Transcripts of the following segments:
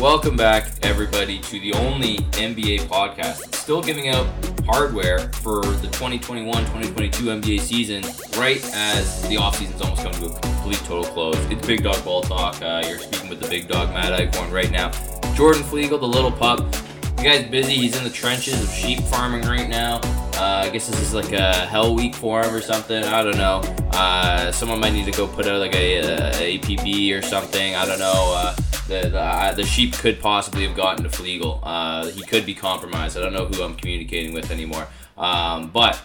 Welcome back, everybody, to the only NBA podcast still giving out hardware for the 2021-2022 NBA season right as the offseason's almost come to a complete total close. It's Big Dog Ball Talk. Uh, you're speaking with the Big Dog Matt Eichhorn right now. Jordan Flegel, the little pup. The guy's busy. He's in the trenches of sheep farming right now. Uh, I guess this is like a hell week for him or something. I don't know. Uh, someone might need to go put out like a, a APB or something. I don't know. Uh, the the, uh, the sheep could possibly have gotten to Flegel. Uh, he could be compromised. I don't know who I'm communicating with anymore. Um, but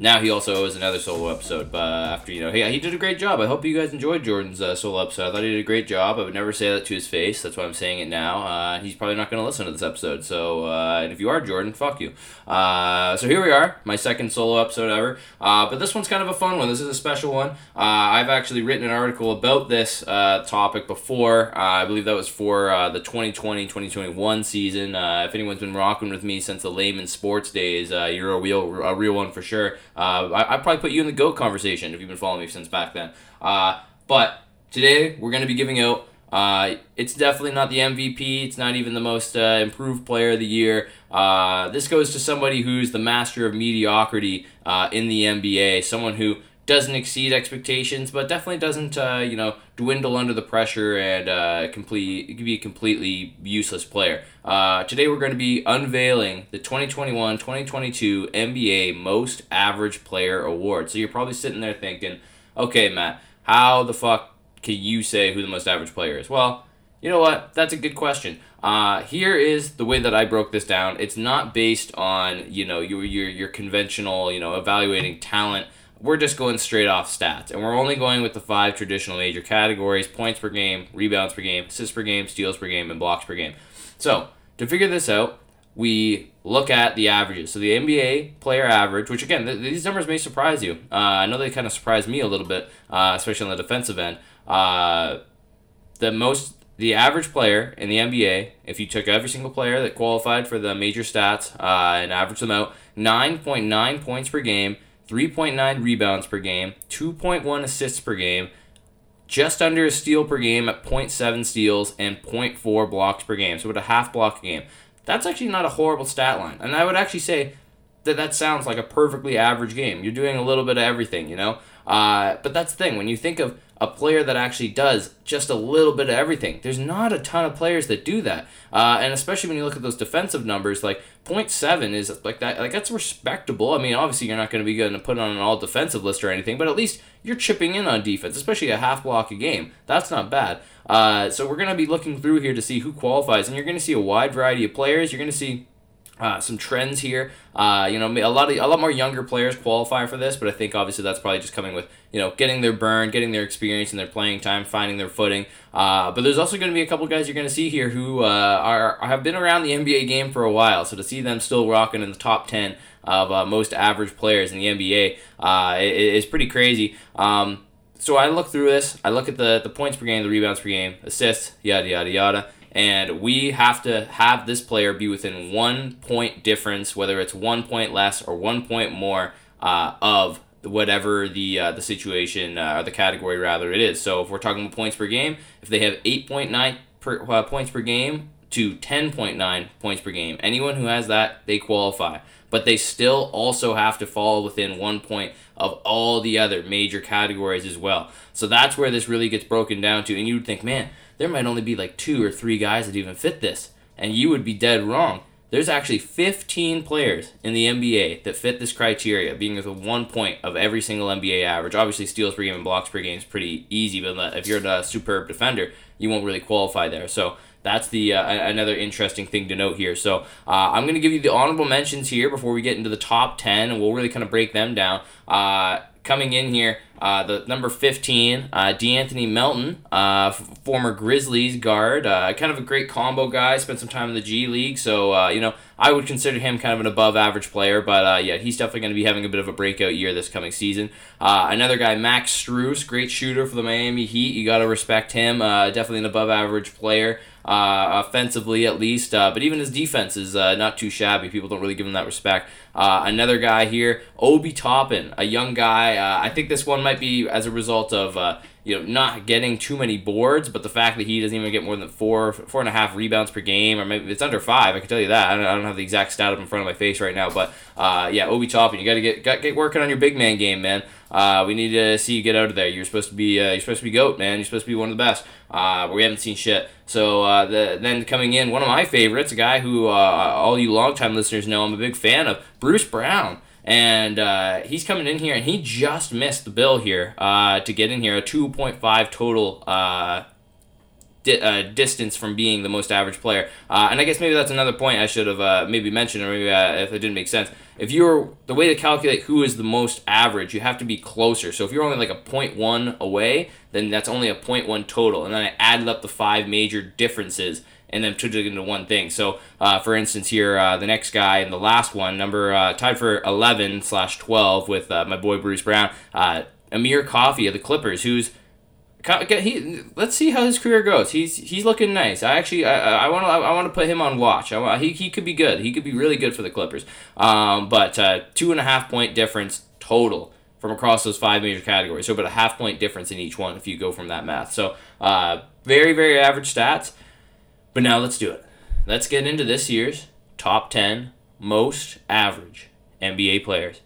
now he also owes another solo episode. But after you know, he, he did a great job. I hope you guys enjoyed Jordan's uh, solo episode. I thought he did a great job. I would never say that to his face. That's why I'm saying it now. Uh, he's probably not going to listen to this episode. So uh, and if you are Jordan, fuck you. Uh, so here we are, my second solo episode ever. Uh, but this one's kind of a fun one. This is a special one. Uh, I've actually written an article about this topic before. I believe that was for the 2020-2021 season. if anyone's been rocking with me since the layman sports days, you're a real a real one for sure. Uh, I, I'd probably put you in the GOAT conversation if you've been following me since back then. Uh, but today, we're going to be giving out. Uh, it's definitely not the MVP. It's not even the most uh, improved player of the year. Uh, this goes to somebody who's the master of mediocrity uh, in the NBA. Someone who doesn't exceed expectations, but definitely doesn't uh, you know dwindle under the pressure and uh, complete be a completely useless player. Uh, today we're going to be unveiling the 2021-2022 NBA Most Average Player Award. So you're probably sitting there thinking, okay, Matt, how the fuck can you say who the most average player is? Well, you know what? That's a good question. Uh, here is the way that I broke this down. It's not based on you know your your your conventional you know evaluating talent we're just going straight off stats. And we're only going with the five traditional major categories points per game, rebounds per game, assists per game, steals per game, and blocks per game. So, to figure this out, we look at the averages. So, the NBA player average, which again, th- these numbers may surprise you. Uh, I know they kind of surprised me a little bit, uh, especially on the defensive end. Uh, the most the average player in the NBA, if you took every single player that qualified for the major stats uh, and averaged them out, 9.9 points per game, 3.9 rebounds per game, 2.1 assists per game, just under a steal per game at 0.7 steals, and 0.4 blocks per game. So, at a half block a game. That's actually not a horrible stat line. And I would actually say that that sounds like a perfectly average game. You're doing a little bit of everything, you know? Uh, but that's the thing. When you think of a player that actually does just a little bit of everything. There's not a ton of players that do that, uh, and especially when you look at those defensive numbers, like 0.7 is like that. Like that's respectable. I mean, obviously you're not going to be going to put on an all defensive list or anything, but at least you're chipping in on defense, especially a half block a game. That's not bad. Uh, so we're going to be looking through here to see who qualifies, and you're going to see a wide variety of players. You're going to see uh, some trends here. Uh, you know, a lot of a lot more younger players qualify for this, but I think obviously that's probably just coming with you know getting their burn, getting their experience and their playing time, finding their footing. Uh, but there's also going to be a couple guys you're going to see here who uh, are have been around the NBA game for a while. So to see them still rocking in the top ten of uh, most average players in the NBA uh, is pretty crazy. Um, so I look through this. I look at the the points per game, the rebounds per game, assists, yada yada yada and we have to have this player be within one point difference, whether it's one point less or one point more uh, of whatever the uh, the situation uh, or the category rather it is. So if we're talking points per game, if they have eight point nine per, uh, points per game to ten point nine points per game, anyone who has that they qualify. But they still also have to fall within one point of all the other major categories as well. So that's where this really gets broken down to. And you would think, man, there might only be like two or three guys that even fit this. And you would be dead wrong. There's actually 15 players in the NBA that fit this criteria, being within one point of every single NBA average. Obviously, steals per game and blocks per game is pretty easy, but if you're a superb defender, you won't really qualify there. So that's the uh, another interesting thing to note here. So uh, I'm going to give you the honorable mentions here before we get into the top 10, and we'll really kind of break them down. Uh, coming in here, uh, the number 15, uh, De'Anthony Melton, uh, f- former Grizzlies guard, uh, kind of a great combo guy, spent some time in the G League, so, uh, you know, I would consider him kind of an above average player, but uh, yeah, he's definitely going to be having a bit of a breakout year this coming season. Uh, another guy, Max Strus, great shooter for the Miami Heat. You got to respect him. Uh, definitely an above average player. Uh, offensively at least, uh, but even his defense is uh, not too shabby. People don't really give him that respect. Uh, another guy here, Obi Toppin, a young guy. Uh, I think this one might be as a result of uh, you know, not getting too many boards, but the fact that he doesn't even get more than four, four and a half rebounds per game, or maybe it's under five, I can tell you that. I don't, I don't have the exact stat up in front of my face right now, but uh, yeah, Obi Toppin, you got to get got, get working on your big man game, man. Uh, we need to see you get out of there. You're supposed to be uh, you're supposed to be goat, man. You're supposed to be one of the best. Uh, we haven't seen shit. So uh, the, then coming in, one of my favorites, a guy who uh, all you longtime listeners know I'm a big fan of, Bruce Brown. And uh, he's coming in here, and he just missed the bill here uh, to get in here. A 2.5 total uh, di- uh, distance from being the most average player. Uh, and I guess maybe that's another point I should have uh, maybe mentioned, or maybe if it didn't make sense. If you're the way to calculate who is the most average, you have to be closer. So if you're only like a 0.1 away, then that's only a 0.1 total. And then I added up the five major differences and then took it into one thing. So, uh, for instance, here uh, the next guy and the last one, number uh, tied for 11 slash 12 with uh, my boy Bruce Brown, uh, Amir Coffey of the Clippers, who's he let's see how his career goes. He's he's looking nice. I actually I want to I want to put him on watch. I he, he could be good. He could be really good for the Clippers. Um, but uh, two and a half point difference total from across those five major categories. So about a half point difference in each one if you go from that math. So very very average stats. But now let's do it. Let's get into this year's top ten most average NBA players.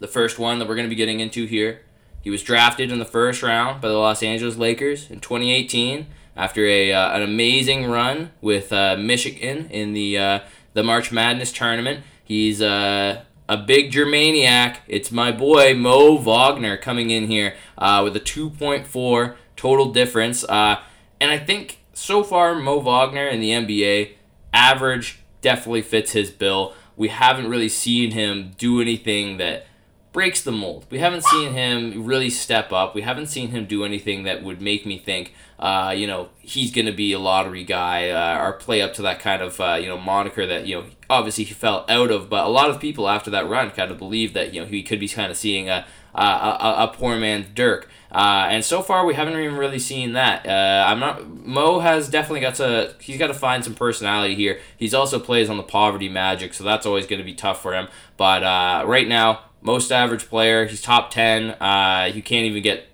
The first one that we're going to be getting into here he was drafted in the first round by the Los Angeles Lakers in 2018 after a, uh, an amazing run with uh, Michigan in the uh, the March Madness tournament. He's uh, a big Germaniac. It's my boy Mo Wagner coming in here uh, with a 2.4 total difference. Uh, and I think so far Mo Wagner in the NBA average definitely fits his bill. We haven't really seen him do anything that breaks the mold. We haven't seen him really step up. We haven't seen him do anything that would make me think, uh, you know, he's going to be a lottery guy uh, or play up to that kind of, uh, you know, moniker that, you know, obviously he fell out of. But a lot of people after that run kind of believed that, you know, he could be kind of seeing a, a, a, a poor man's Dirk. Uh, and so far, we haven't even really seen that. Uh, I'm not. Mo has definitely got to. He's got to find some personality here. He's also plays on the poverty magic, so that's always going to be tough for him. But uh, right now, most average player. He's top ten. Uh, you can't even get.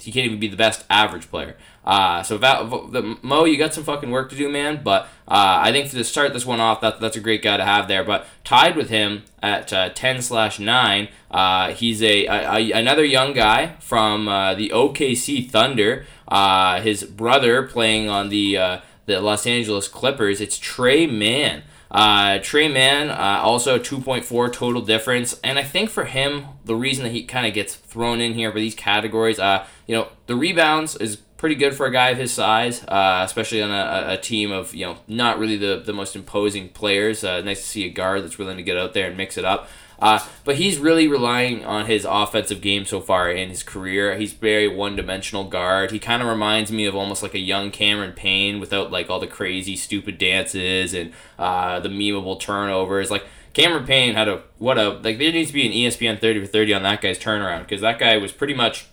He can't even be the best average player. Uh, so the, Mo, you got some fucking work to do, man. But uh, I think to start this one off, that that's a great guy to have there. But tied with him at uh, ten slash nine, uh, he's a, a, a, another young guy from uh, the OKC Thunder. His brother playing on the the Los Angeles Clippers. It's Tre Mann. Uh, Tre Mann, uh, also 2.4 total difference. And I think for him, the reason that he kind of gets thrown in here for these categories, uh, you know, the rebounds is pretty good for a guy of his size, uh, especially on a, a team of, you know, not really the, the most imposing players. Uh, nice to see a guard that's willing to get out there and mix it up. Uh, but he's really relying on his offensive game so far in his career. He's very one dimensional guard. He kind of reminds me of almost like a young Cameron Payne without like all the crazy stupid dances and uh, the memeable turnovers. Like Cameron Payne had a what a like there needs to be an ESPN thirty for thirty on that guy's turnaround because that guy was pretty much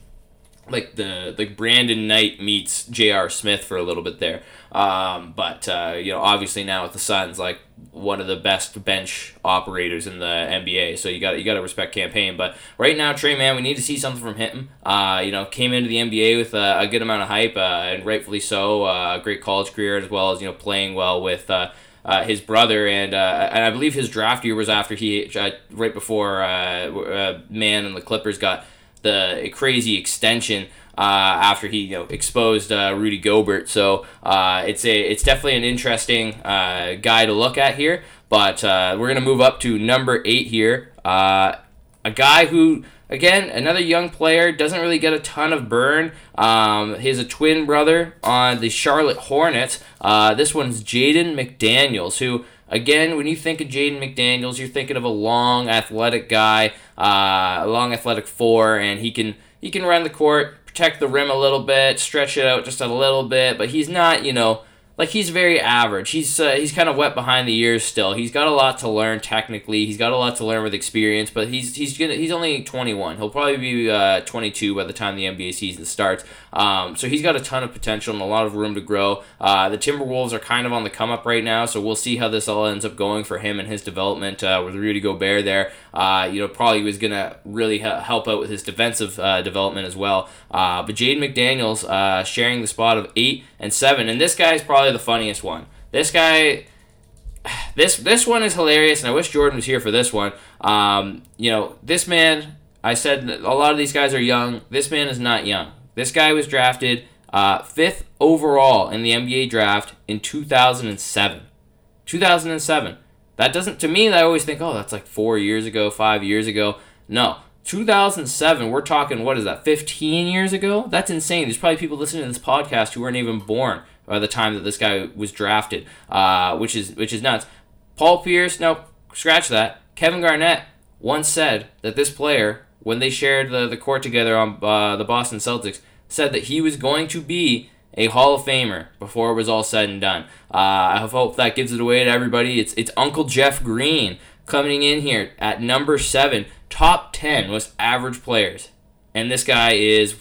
like the like Brandon Knight meets J.R. Smith for a little bit there. Um, but uh, you know, obviously now with the Suns, like one of the best bench operators in the NBA. So you got you got to respect Cam Payne. But right now, Tre Mann, we need to see something from him. Uh, you know, came into the NBA with a, a good amount of hype, uh, and rightfully so. Uh, great college career as well as you know playing well with. Uh, uh, his brother and uh, and I believe his draft year was after he uh, right before uh, uh, Mann and the Clippers got the crazy extension uh, after he you know exposed uh, Rudy Gobert. So uh, it's a it's definitely an interesting uh, guy to look at here. But uh, we're gonna move up to number eight here. Uh, a guy who again another young player doesn't really get a ton of burn. Um, he has a twin brother on the Charlotte Hornets. this one's Jaden McDaniels who. Again, when you think of Jaden McDaniels, you're thinking of a long, athletic guy, uh, a long, athletic four, and he can he can run the court, protect the rim a little bit, stretch it out just a little bit, but he's not, you know, like he's very average. He's uh, he's kind of wet behind the ears still. He's got a lot to learn technically. He's got a lot to learn with experience, but he's he's gonna he's only 21. He'll probably be uh, 22 by the time the NBA season starts. Um, so he's got a ton of potential and a lot of room to grow. Uh, the Timberwolves are kind of on the come up right now, so we'll see how this all ends up going for him and his development uh, with Rudy Gobert there. Uh, you know, probably was gonna really ha- help out with his defensive uh, development as well. But Jaden McDaniels sharing the spot of eight and seven, and this guy's probably the funniest one. This guy this this one is hilarious, and I wish Jordan was here for this one. Um, you know, this man. I said a lot of these guys are young. This man is not young. This guy was drafted uh, fifth overall in the NBA draft in 2007. 2007. That doesn't to me. I always think, oh, that's like four years ago, five years ago. No, 2007. We're talking what is that? 15 years ago. That's insane. There's probably people listening to this podcast who weren't even born by the time that this guy was drafted, uh, which is which is nuts. Paul Pierce, no, scratch that. Kevin Garnett once said that this player, when they shared the, the court together on uh, the Boston Celtics, said that he was going to be a Hall of Famer before it was all said and done. Uh, I hope that gives it away to everybody. It's it's Uncle Jeff Green coming in here at number seven, top ten most average players, and this guy is.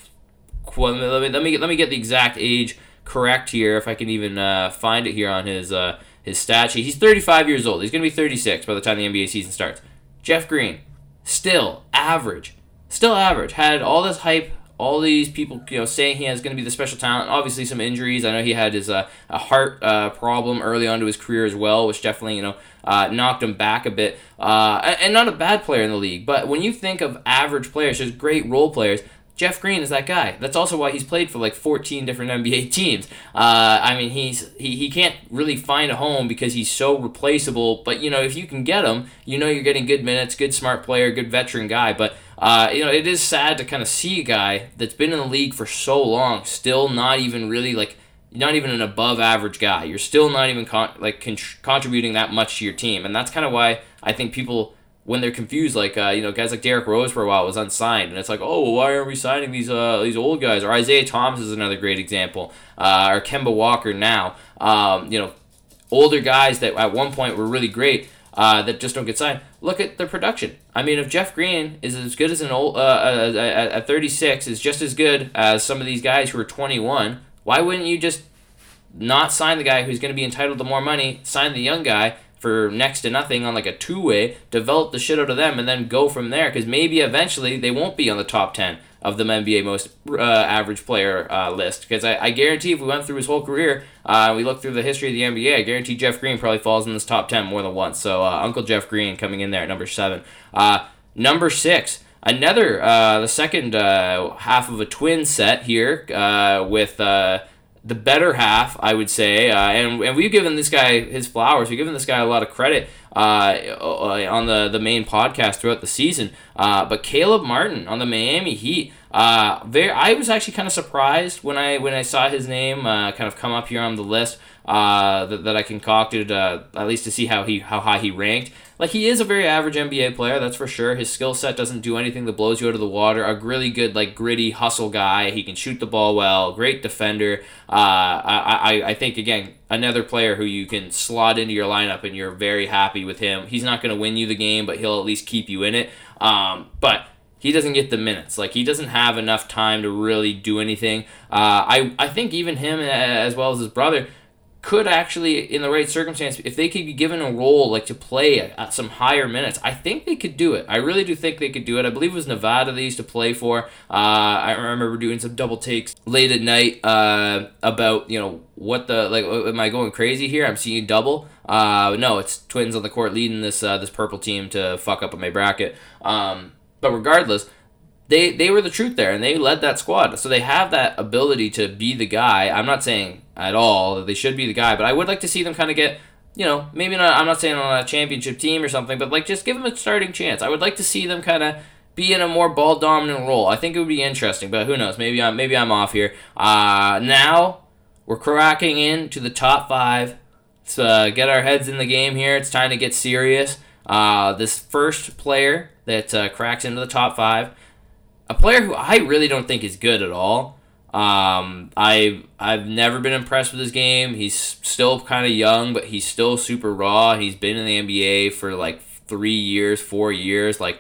Let me let me let me get the exact age correct here if I can even uh, find it here on his uh, his stat sheet. He's 35 years old. He's going to be 36 by the time the NBA season starts. Jeff Green, still average, still average. Had all this hype, all these people you know saying he has going to be the special talent. Obviously some injuries. I know he had his uh, a heart uh, problem early on to his career as well, which definitely you know uh, knocked him back a bit. Uh, and not a bad player in the league, but when you think of average players, just great role players Jeff Green is that guy. That's also why he's played for like 14 different NBA teams. Uh, I mean, he's he, he can't really find a home because he's so replaceable. But you know, if you can get him, you know you're getting good minutes, good smart player, good veteran guy. But uh, you know, it is sad to kind of see a guy that's been in the league for so long still not even really like not even an above average guy. You're still not even con- like con- contributing that much to your team, and that's kind of why I think people when they're confused, like uh, you know, guys like Derrick Rose for a while was unsigned, and it's like, oh, why aren't we signing these uh, these old guys? Or Isaiah Thomas is another great example, uh, or Kemba Walker now. Um, you know, older guys that at one point were really great uh, that just don't get signed. Look at the production. I mean, if Jeff Green is as good as an old uh, uh, at 36 is just as good as some of these guys who are 21, why wouldn't you just not sign the guy who's going to be entitled to more money, sign the young guy? For next to nothing on like a two way, develop the shit out of them, and then go from there. Because maybe eventually they won't be on the top 10 of the NBA most uh, average player uh, list. Because I, I guarantee if we went through his whole career, uh, we look through the history of the NBA, I guarantee Jeff Green probably falls in this top 10 more than once. So uh, Uncle Jeff Green coming in there at number seven. Uh, number six. Another, uh, the second half of a twin set here with the better half, I would say, uh, and, and we've given this guy his flowers. We've given this guy a lot of credit uh, uh, on the, the main podcast throughout the season. Uh, but Caleb Martin on the Miami Heat, uh, very, I was actually kind of surprised when I when I saw his name uh, kind of come up here on the list that, that I concocted at least to see how he how high he ranked. Like he is a very average NBA player, that's for sure. His skill set doesn't do anything that blows you out of the water. A really good, like gritty hustle guy. He can shoot the ball well. Great defender. Uh, I, I I think again another player who you can slot into your lineup and you're very happy with him. He's not going to win you the game, but he'll at least keep you in it. Um, but he doesn't get the minutes. Like he doesn't have enough time to really do anything. Uh, I I think even him as well as his brother could actually, in the right circumstance, if they could be given a role like to play at, some higher minutes, I think they could do it. I really do think they could do it. I believe it was Nevada they used to play for. Uh, I remember doing some double takes late at night uh, about you know what the like. Am I going crazy here? I'm seeing double. Uh, no, it's Twins on the court leading this uh, this purple team to fuck up on my bracket. Um, but regardless, they they were the truth there and they led that squad. So they have that ability to be the guy. I'm not saying at all that they should be the guy, but I would like to see them kind of get, you know, maybe not I'm not saying on a championship team or something, but like just give them a starting chance. I would like to see them kind of be in a more ball dominant role. I think it would be interesting, but who knows? Maybe I'm maybe I'm off here. Uh, now we're cracking into the top 5. Let's uh, get our heads in the game here. It's time to get serious. Uh, this first player that uh, cracks into the top 5 a player who I really don't think is good at all. Um, I I've never been impressed with his game. He's still kind of young, but he's still super raw. He's been in the NBA for like three years, four years. Like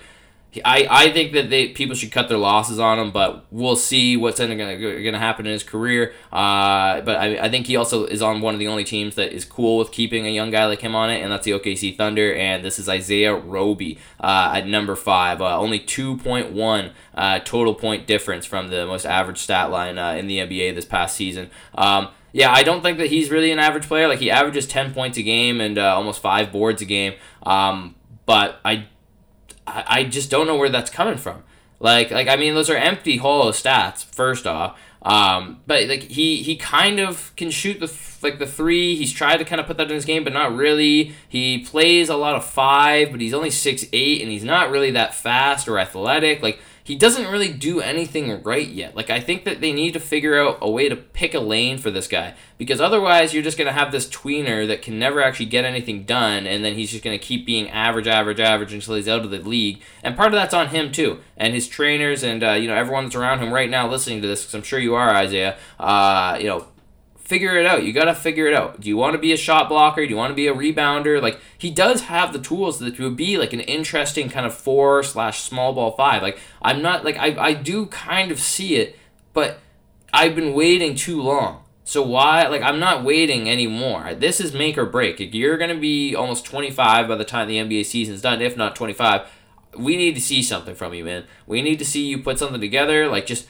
I, I think that they people should cut their losses on him, but we'll see what's going to happen in his career. Uh, but I, I think he also is on one of the only teams that is cool with keeping a young guy like him on it, and that's the OKC Thunder. And this is Isaiah Roby uh, at number five, uh, only two point one uh, total point difference from the most average stat line uh, in the NBA this past season. Um, yeah, I don't think that he's really an average player. Like he averages ten points a game and uh, almost five boards a game. Um, but I I, I just don't know where that's coming from. Like, like I mean, those are empty, hollow stats. First off, um, but like he he kind of can shoot the like the three. He's tried to kind of put that in his game, but not really. He plays a lot of five, but he's only six eight, and he's not really that fast or athletic. Like he doesn't really do anything right yet. Like I think that they need to figure out a way to pick a lane for this guy because otherwise you're just gonna have this tweener that can never actually get anything done, and then he's just gonna keep being average, average, average until he's out of the league. And part of that's on him too, and his trainers, and uh, you know everyone that's around him right now listening to this, because I'm sure you are Isaiah. Uh, you know figure it out. You got to figure it out. Do you want to be a shot blocker? Do you want to be a rebounder? Like he does have the tools that would be like an interesting kind of four slash small ball five. Like I'm not like I I do kind of see it, but I've been waiting too long. So why like I'm not waiting anymore. This is make or break. You're gonna be almost 25 by the time the NBA season's done, if not 25. We need to see something from you, man. We need to see you put something together. Like just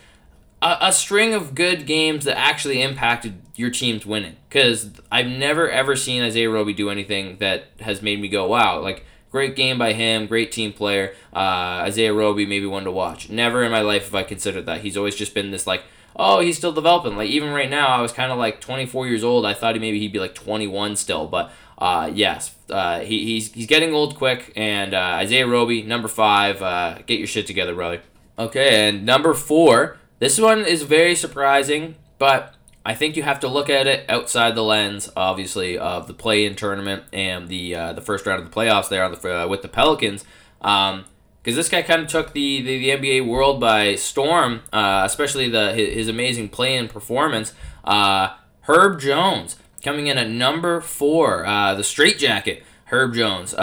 a, a string of good games that actually impacted your team's winning. Because I've never ever seen Isaiah Roby do anything that has made me go, wow, like great game by him, great team player. Uh, Isaiah Roby, maybe one to watch. Never in my life have I considered that. He's always just been this like, oh, he's still developing. Like even right now, I was kind of like 24 years old. I thought he maybe he'd be like 21 still, but uh, yes, uh, he, he's he's getting old quick. And uh, Isaiah Roby, number five, uh, get your shit together, brother. Okay, and number four. This one is very surprising, but I think you have to look at it outside the lens, obviously, of the play-in tournament and the uh, the first round of the playoffs there the, uh, with the Pelicans. Um, because this guy kind of took the, the, the, NBA world by storm, uh, especially the his, his amazing play-in performance. Uh, Herb Jones coming in at number four, uh, the straight jacket. Herb Jones,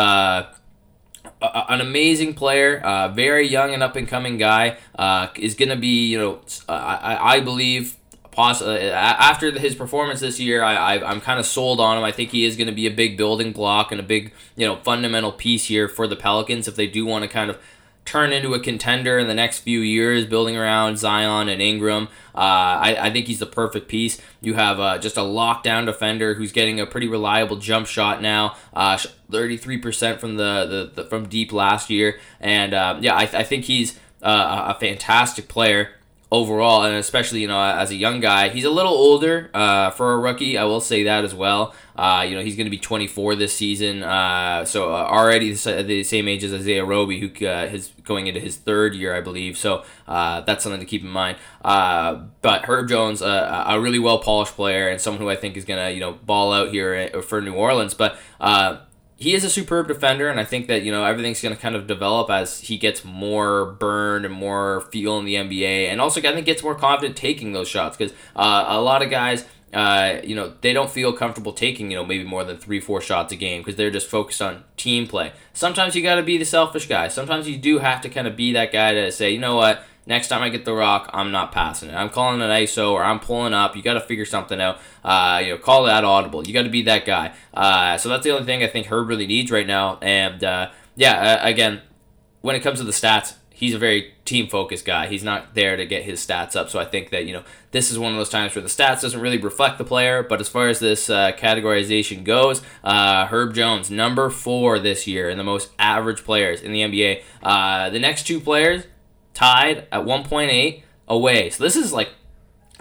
uh, an amazing player, uh, very young and up and coming guy, uh, is going to be, you know, I, I believe, poss- uh, after his performance this year, I, I, I'm kind of sold on him. I think he is going to be a big building block and a big, you know, fundamental piece here for the Pelicans if they do want to kind of turn into a contender in the next few years, building around Zion and Ingram. Uh, I, I think he's the perfect piece. You have uh, just a lockdown defender who's getting a pretty reliable jump shot now, uh, 33% from the, the, the, from deep last year, and uh, yeah, I, I think he's uh, a fantastic player overall, and especially you know as a young guy, he's a little older uh, for a rookie. I will say that as well. Uh, you know he's going to be 24 this season, uh, so uh, already the same age as Isaiah Roby, who uh, is going into his third year, I believe. So uh, that's something to keep in mind. but Herb Jones, a really well polished player, and someone who I think is going to you know ball out here for New Orleans, but he is a superb defender, and I think that you know everything's going to kind of develop as he gets more burned and more feel in the NBA, and also I think gets more confident taking those shots because uh, a lot of guys. Uh, you know they don't feel comfortable taking you know maybe more than three four shots a game because they're just focused on team play sometimes you got to be the selfish guy sometimes you do have to kind of be that guy to say you know what Next time I get the rock, I'm not passing it. I'm calling an ISO or I'm pulling up. You got to figure something out. Uh, you know, call that audible. You got to be that guy. Uh, so that's the only thing I think Herb really needs right now. And uh, yeah, uh, again, when it comes to the stats, he's a very team focused guy. He's not there to get his stats up. So I think that you know this is one of those times where the stats doesn't really reflect the player. But as far as this uh, categorization goes, uh, Herb Jones number four this year in the most average players in the NBA. Uh, the next two players tied at 1.8 away. So this is like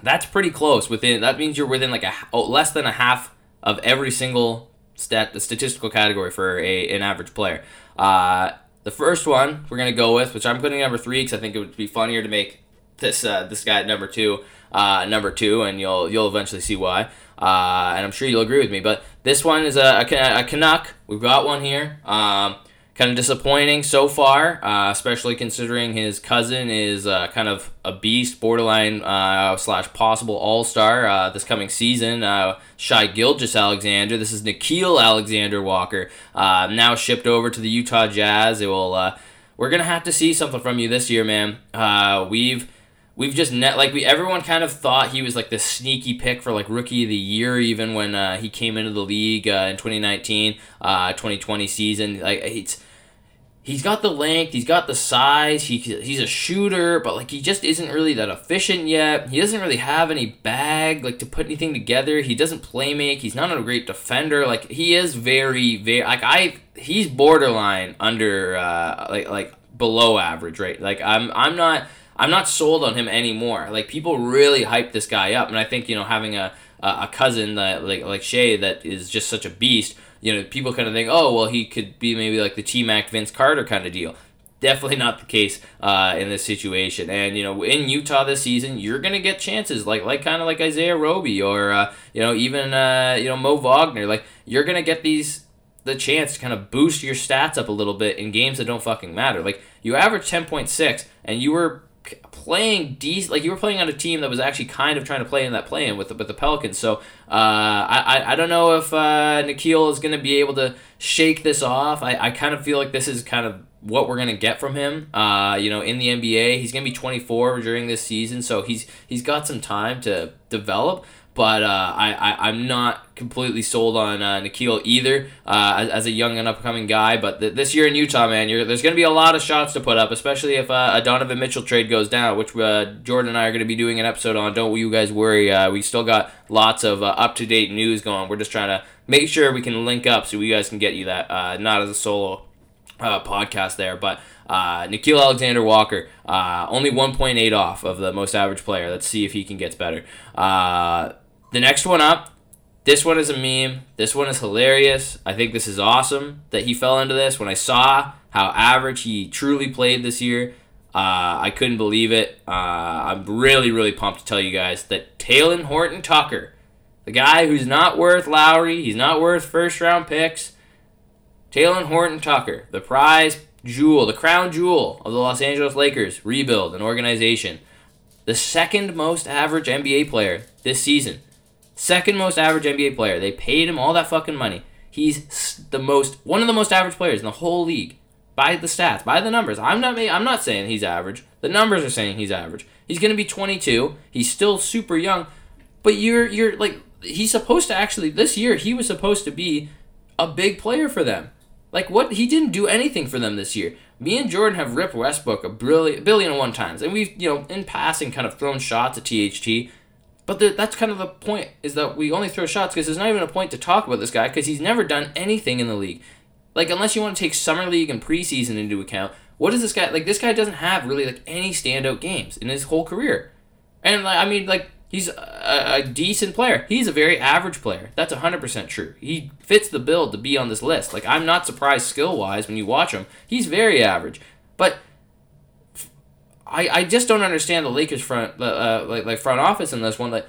that's pretty close. Within that means you're within like a oh, less than a half of every single stat the statistical category for a an average player. Uh, the first one we're gonna go with, which I'm putting number three because I think it would be funnier to make this uh, this guy number two uh, number two, and you'll you'll eventually see why. Uh, and I'm sure you'll agree with me. But this one is a, a, a Canuck. We've got one here. Um, kind of disappointing so far, uh, especially considering his cousin is uh, kind of a beast, borderline uh, slash possible all star uh, this coming season. Uh, Shai Gilgeous-Alexander. This is Nickeil Alexander Walker, uh, now shipped over to the Utah Jazz. It will. we're gonna have to see something from you this year, man. we've we've just net like we everyone kind of thought he was like the sneaky pick for like rookie of the year even when uh, he came into the league uh, in 2019 uh, 2020 season. Like it's he's got the length he's got the size he, he's a shooter but like he just isn't really that efficient yet. He doesn't really have any bag like to put anything together. He doesn't play make he's not a great defender. Like he is very very like i he's borderline under uh like like below average right? Like i'm i'm not I'm not sold on him anymore. Like people really hype this guy up, and I think you know having a a cousin that like like Shai that is just such a beast. You know, people kind of think, oh well, he could be maybe like the T Mac Vince Carter kind of deal. Definitely not the case uh, in this situation. And you know, in Utah this season, you're gonna get chances like like kind of like Isaiah Roby or uh, you know even uh, you know Mo Wagner. Like you're gonna get these the chance to kind of boost your stats up a little bit in games that don't fucking matter. Like you average 10.6 and you were playing decent. Like you were playing on a team that was actually kind of trying to play in that play in with the, with the Pelicans. So uh, I, I I don't know if uh, Nickeil is going to be able to shake this off. I, I kind of feel like this is kind of what we're gonna get from him. Uh, you know, in the NBA, he's gonna be 24 during this season, so he's he's got some time to develop but uh, I, I I'm not completely sold on uh, Nickeil either uh, as, as, a young and upcoming guy. But th- this year in Utah, man, there's going to be a lot of shots to put up, especially if uh, a Donovan Mitchell trade goes down, which uh, Jordan and I are going to be doing an episode on. Don't you guys worry. Uh, we still got lots of uh, up to date news going. We're just trying to make sure we can link up so we guys can get you that, not as a solo podcast there, but. Uh, Nickeil Alexander Walker, only 1.8 off of the most average player. Let's see if he can get better. The next one up, this one is a meme. This one is hilarious. I think this is awesome that he fell into this. When I saw how average he truly played this year, uh, I couldn't believe it. Uh, I'm really, really pumped to tell you guys that Talen Horton Tucker, the guy who's not worth Lowry, he's not worth first round picks. Talen Horton Tucker, the prize jewel, the crown jewel of the Los Angeles Lakers rebuild and organization, the second most average NBA player this season. Second most average NBA player. They paid him all that fucking money. He's the most one of the most average players in the whole league. By the stats, by the numbers. I'm not I'm not saying he's average. The numbers are saying he's average. He's going to be 22. He's still super young. But you're you're like he's supposed to actually this year he was supposed to be a big player for them. Like what he didn't do anything for them this year. Me and Jordan have ripped Westbrook a brilliant billion and one times, and we've you know in passing kind of thrown shots at THT. But the, that's kind of the point is that we only throw shots because there's not even a point to talk about this guy because he's never done anything in the league. Like unless you want to take summer league and preseason into account, what is this guy like? This guy doesn't have really like any standout games in his whole career, and like, I mean like he's a, a decent player. He's a very average player. That's hundred percent true. He fits the bill to be on this list. Like I'm not surprised skill wise when you watch him. He's very average, but I, I just don't understand the Lakers front uh, like like front office in this one. Like,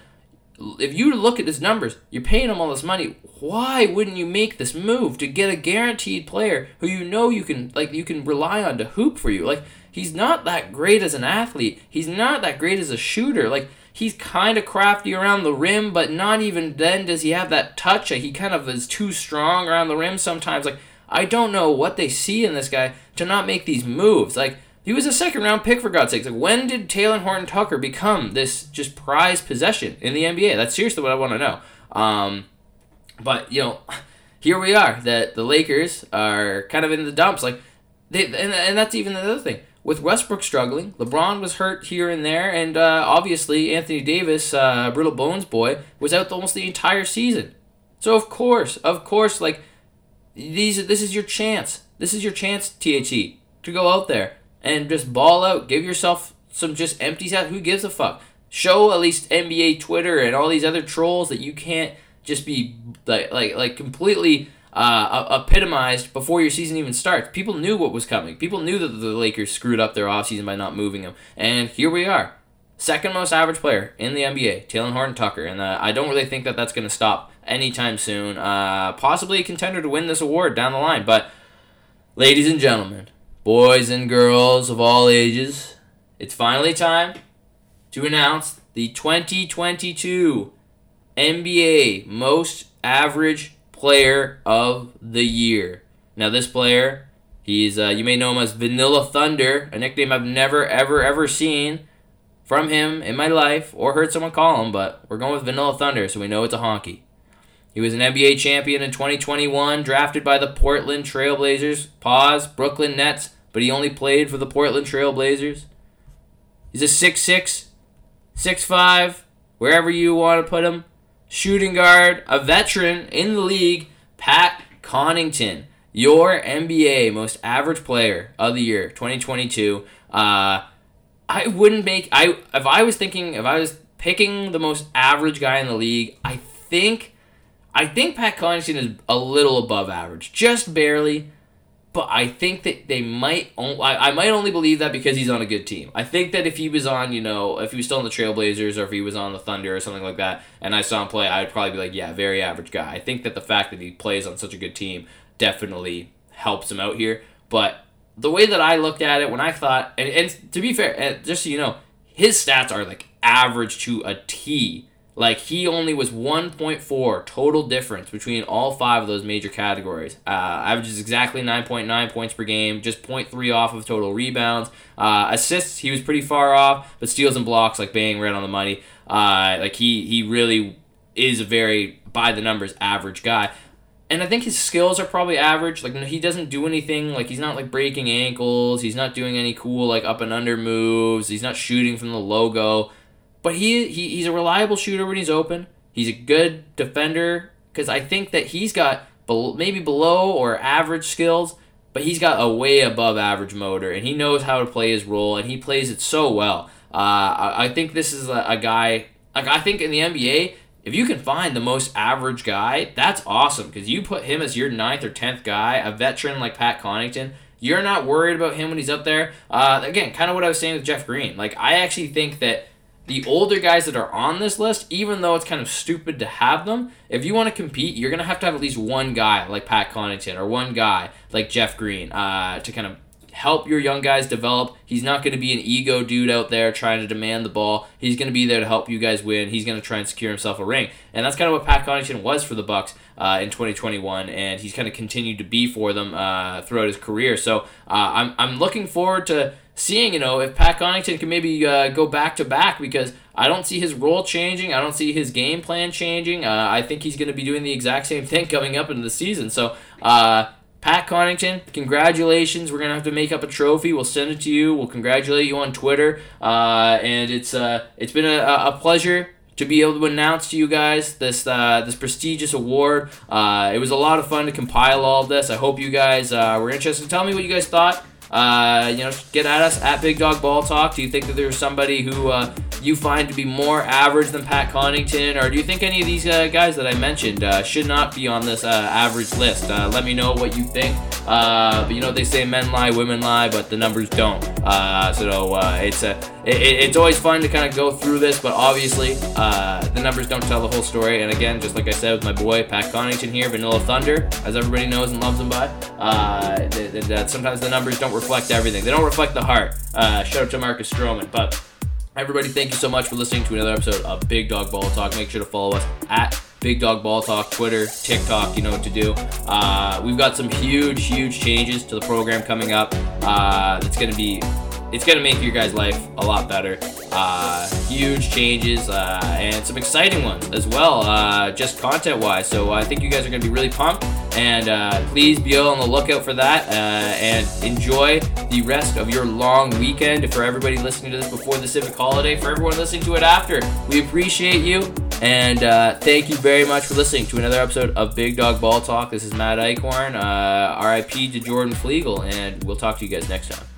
if you look at his numbers, you're paying him all this money. Why wouldn't you make this move to get a guaranteed player who you know you can like you can rely on to hoop for you? Like he's not that great as an athlete. He's not that great as a shooter. Like he's kind of crafty around the rim, but not even then does he have that touch. He kind of is too strong around the rim sometimes. Like I don't know what they see in this guy to not make these moves. Like he was a second round pick for God's sake. Like when did Talen Horton Tucker become this just prized possession in the NBA? That's seriously what I want to know. Um, but you know, here we are. That the Lakers are kind of in the dumps. Like they and, and that's even the other thing. With Westbrook struggling, LeBron was hurt here and there, and uh, obviously Anthony Davis, uh, brittle bones boy, was out almost the entire season. So of course, of course, like these, this is your chance. This is your chance, THT, to go out there and just ball out. Give yourself some just empty stats. Who gives a fuck? Show at least NBA Twitter and all these other trolls that you can't just be like like like completely uh, epitomized before your season even starts. People knew what was coming. People knew that the Lakers screwed up their offseason by not moving him. And here we are. Second most average player in the NBA, Talen Horton Tucker. And uh, I don't really think that that's going to stop anytime soon. Uh, possibly a contender to win this award down the line. But Ladies and gentlemen, boys and girls of all ages, it's finally time to announce the 2022 NBA Most Average Player of the Year. Now, this player, he's uh, you may know him as Vanilla Thunder, a nickname I've never, ever, ever seen from him in my life or heard someone call him, but we're going with Vanilla Thunder, so we know it's a honky. He was an NBA champion in 2021, drafted by the Portland Trailblazers. Pause, Brooklyn Nets, but he only played for the Portland Trailblazers. He's a 6'6, 6'5, wherever you want to put him. Shooting guard, a veteran in the league, Pat Connaughton, your NBA most average player of the year, 2022. Uh, I wouldn't make I if I was thinking if I was picking the most average guy in the league, I think I think Pat Connaughton is a little above average, just barely. But I think that they might. On, I, I might only believe that because he's on a good team. I think that if he was on, you know, if he was still on the Trailblazers or if he was on the Thunder or something like that, and I saw him play, I'd probably be like, yeah, very average guy. I think that the fact that he plays on such a good team definitely helps him out here. But the way that I looked at it when I thought, and, and to be fair, just so you know, his stats are like average to a T like he only was 1.4 total difference between all five of those major categories. Uh, averages exactly 9.9 points per game, just 0.3 off of total rebounds. Uh, assists, he was pretty far off, but steals and blocks, like bang, right on the money. Uh, like he he really is a very by the numbers average guy. And I think his skills are probably average. Like he doesn't do anything. Like he's not like breaking ankles. He's not doing any cool like up and under moves. He's not shooting from the logo. But he, he he's a reliable shooter when he's open. He's a good defender because I think that he's got maybe below or average skills, but he's got a way above average motor, and he knows how to play his role, and he plays it so well. Uh, I, I think this is a, a guy. Like I think in the NBA, if you can find the most average guy, that's awesome because you put him as your ninth or tenth guy, a veteran like Pat Connaughton. You're not worried about him when he's up there. Uh, again, kind of what I was saying with Jeff Green. Like I actually think that the older guys that are on this list, even though it's kind of stupid to have them, if you want to compete, you're gonna have to have at least one guy like Pat Connaughton or one guy like Jeff Green uh, to kind of help your young guys develop. He's not going to be an ego dude out there trying to demand the ball. He's going to be there to help you guys win. He's going to try and secure himself a ring, and that's kind of what Pat Connaughton was for the Bucks uh, in 2021, and he's kind of continued to be for them uh, throughout his career. So uh, I'm I'm looking forward to seeing, you know, if Pat Connaughton can maybe uh, go back to back because I don't see his role changing. I don't see his game plan changing. Uh, I think he's going to be doing the exact same thing coming up into the season. So, uh, Pat Connaughton, congratulations. We're going to have to make up a trophy. We'll send it to you. We'll congratulate you on Twitter. Uh, and it's uh, it's been a, a pleasure to be able to announce to you guys this uh, this prestigious award. Uh, it was a lot of fun to compile all of this. I hope you guys uh, were interested. Tell me what you guys thought. Uh, you know, get at us at Big Dog Ball Talk. Do you think that there's somebody who uh, you find to be more average than Pat Connaughton, or do you think any of these uh, guys that I mentioned uh, should not be on this uh, average list? Uh, let me know what you think. but you know, they say men lie, women lie, but the numbers don't. so it's a it, it's always fun to kind of go through this, but obviously the numbers don't tell the whole story. And again, just like I said with my boy Pat Connaughton here, Vanilla Thunder, as everybody knows and loves him by, that sometimes the numbers don't reflect everything. They don't reflect the heart. Uh, shout out to Marcus Stroman. But everybody, thank you so much for listening to another episode of Big Dog Ball Talk. Make sure to follow us at Big Dog Ball Talk, Twitter, TikTok, you know what to do. Uh, we've got some huge, huge changes to the program coming up. Uh, it's going to be it's gonna make your guys' life a lot better. Uh, huge changes uh, and some exciting ones as well, uh, just content-wise. So I think you guys are gonna be really pumped, and uh, please be on the lookout for that uh, and enjoy the rest of your long weekend. For everybody listening to this before the civic holiday, for everyone listening to it after, we appreciate you. And uh, thank you very much for listening to another episode of Big Dog Ball Talk. This is Matt Eichhorn. RIP to Jordan Flegel, and we'll talk to you guys next time.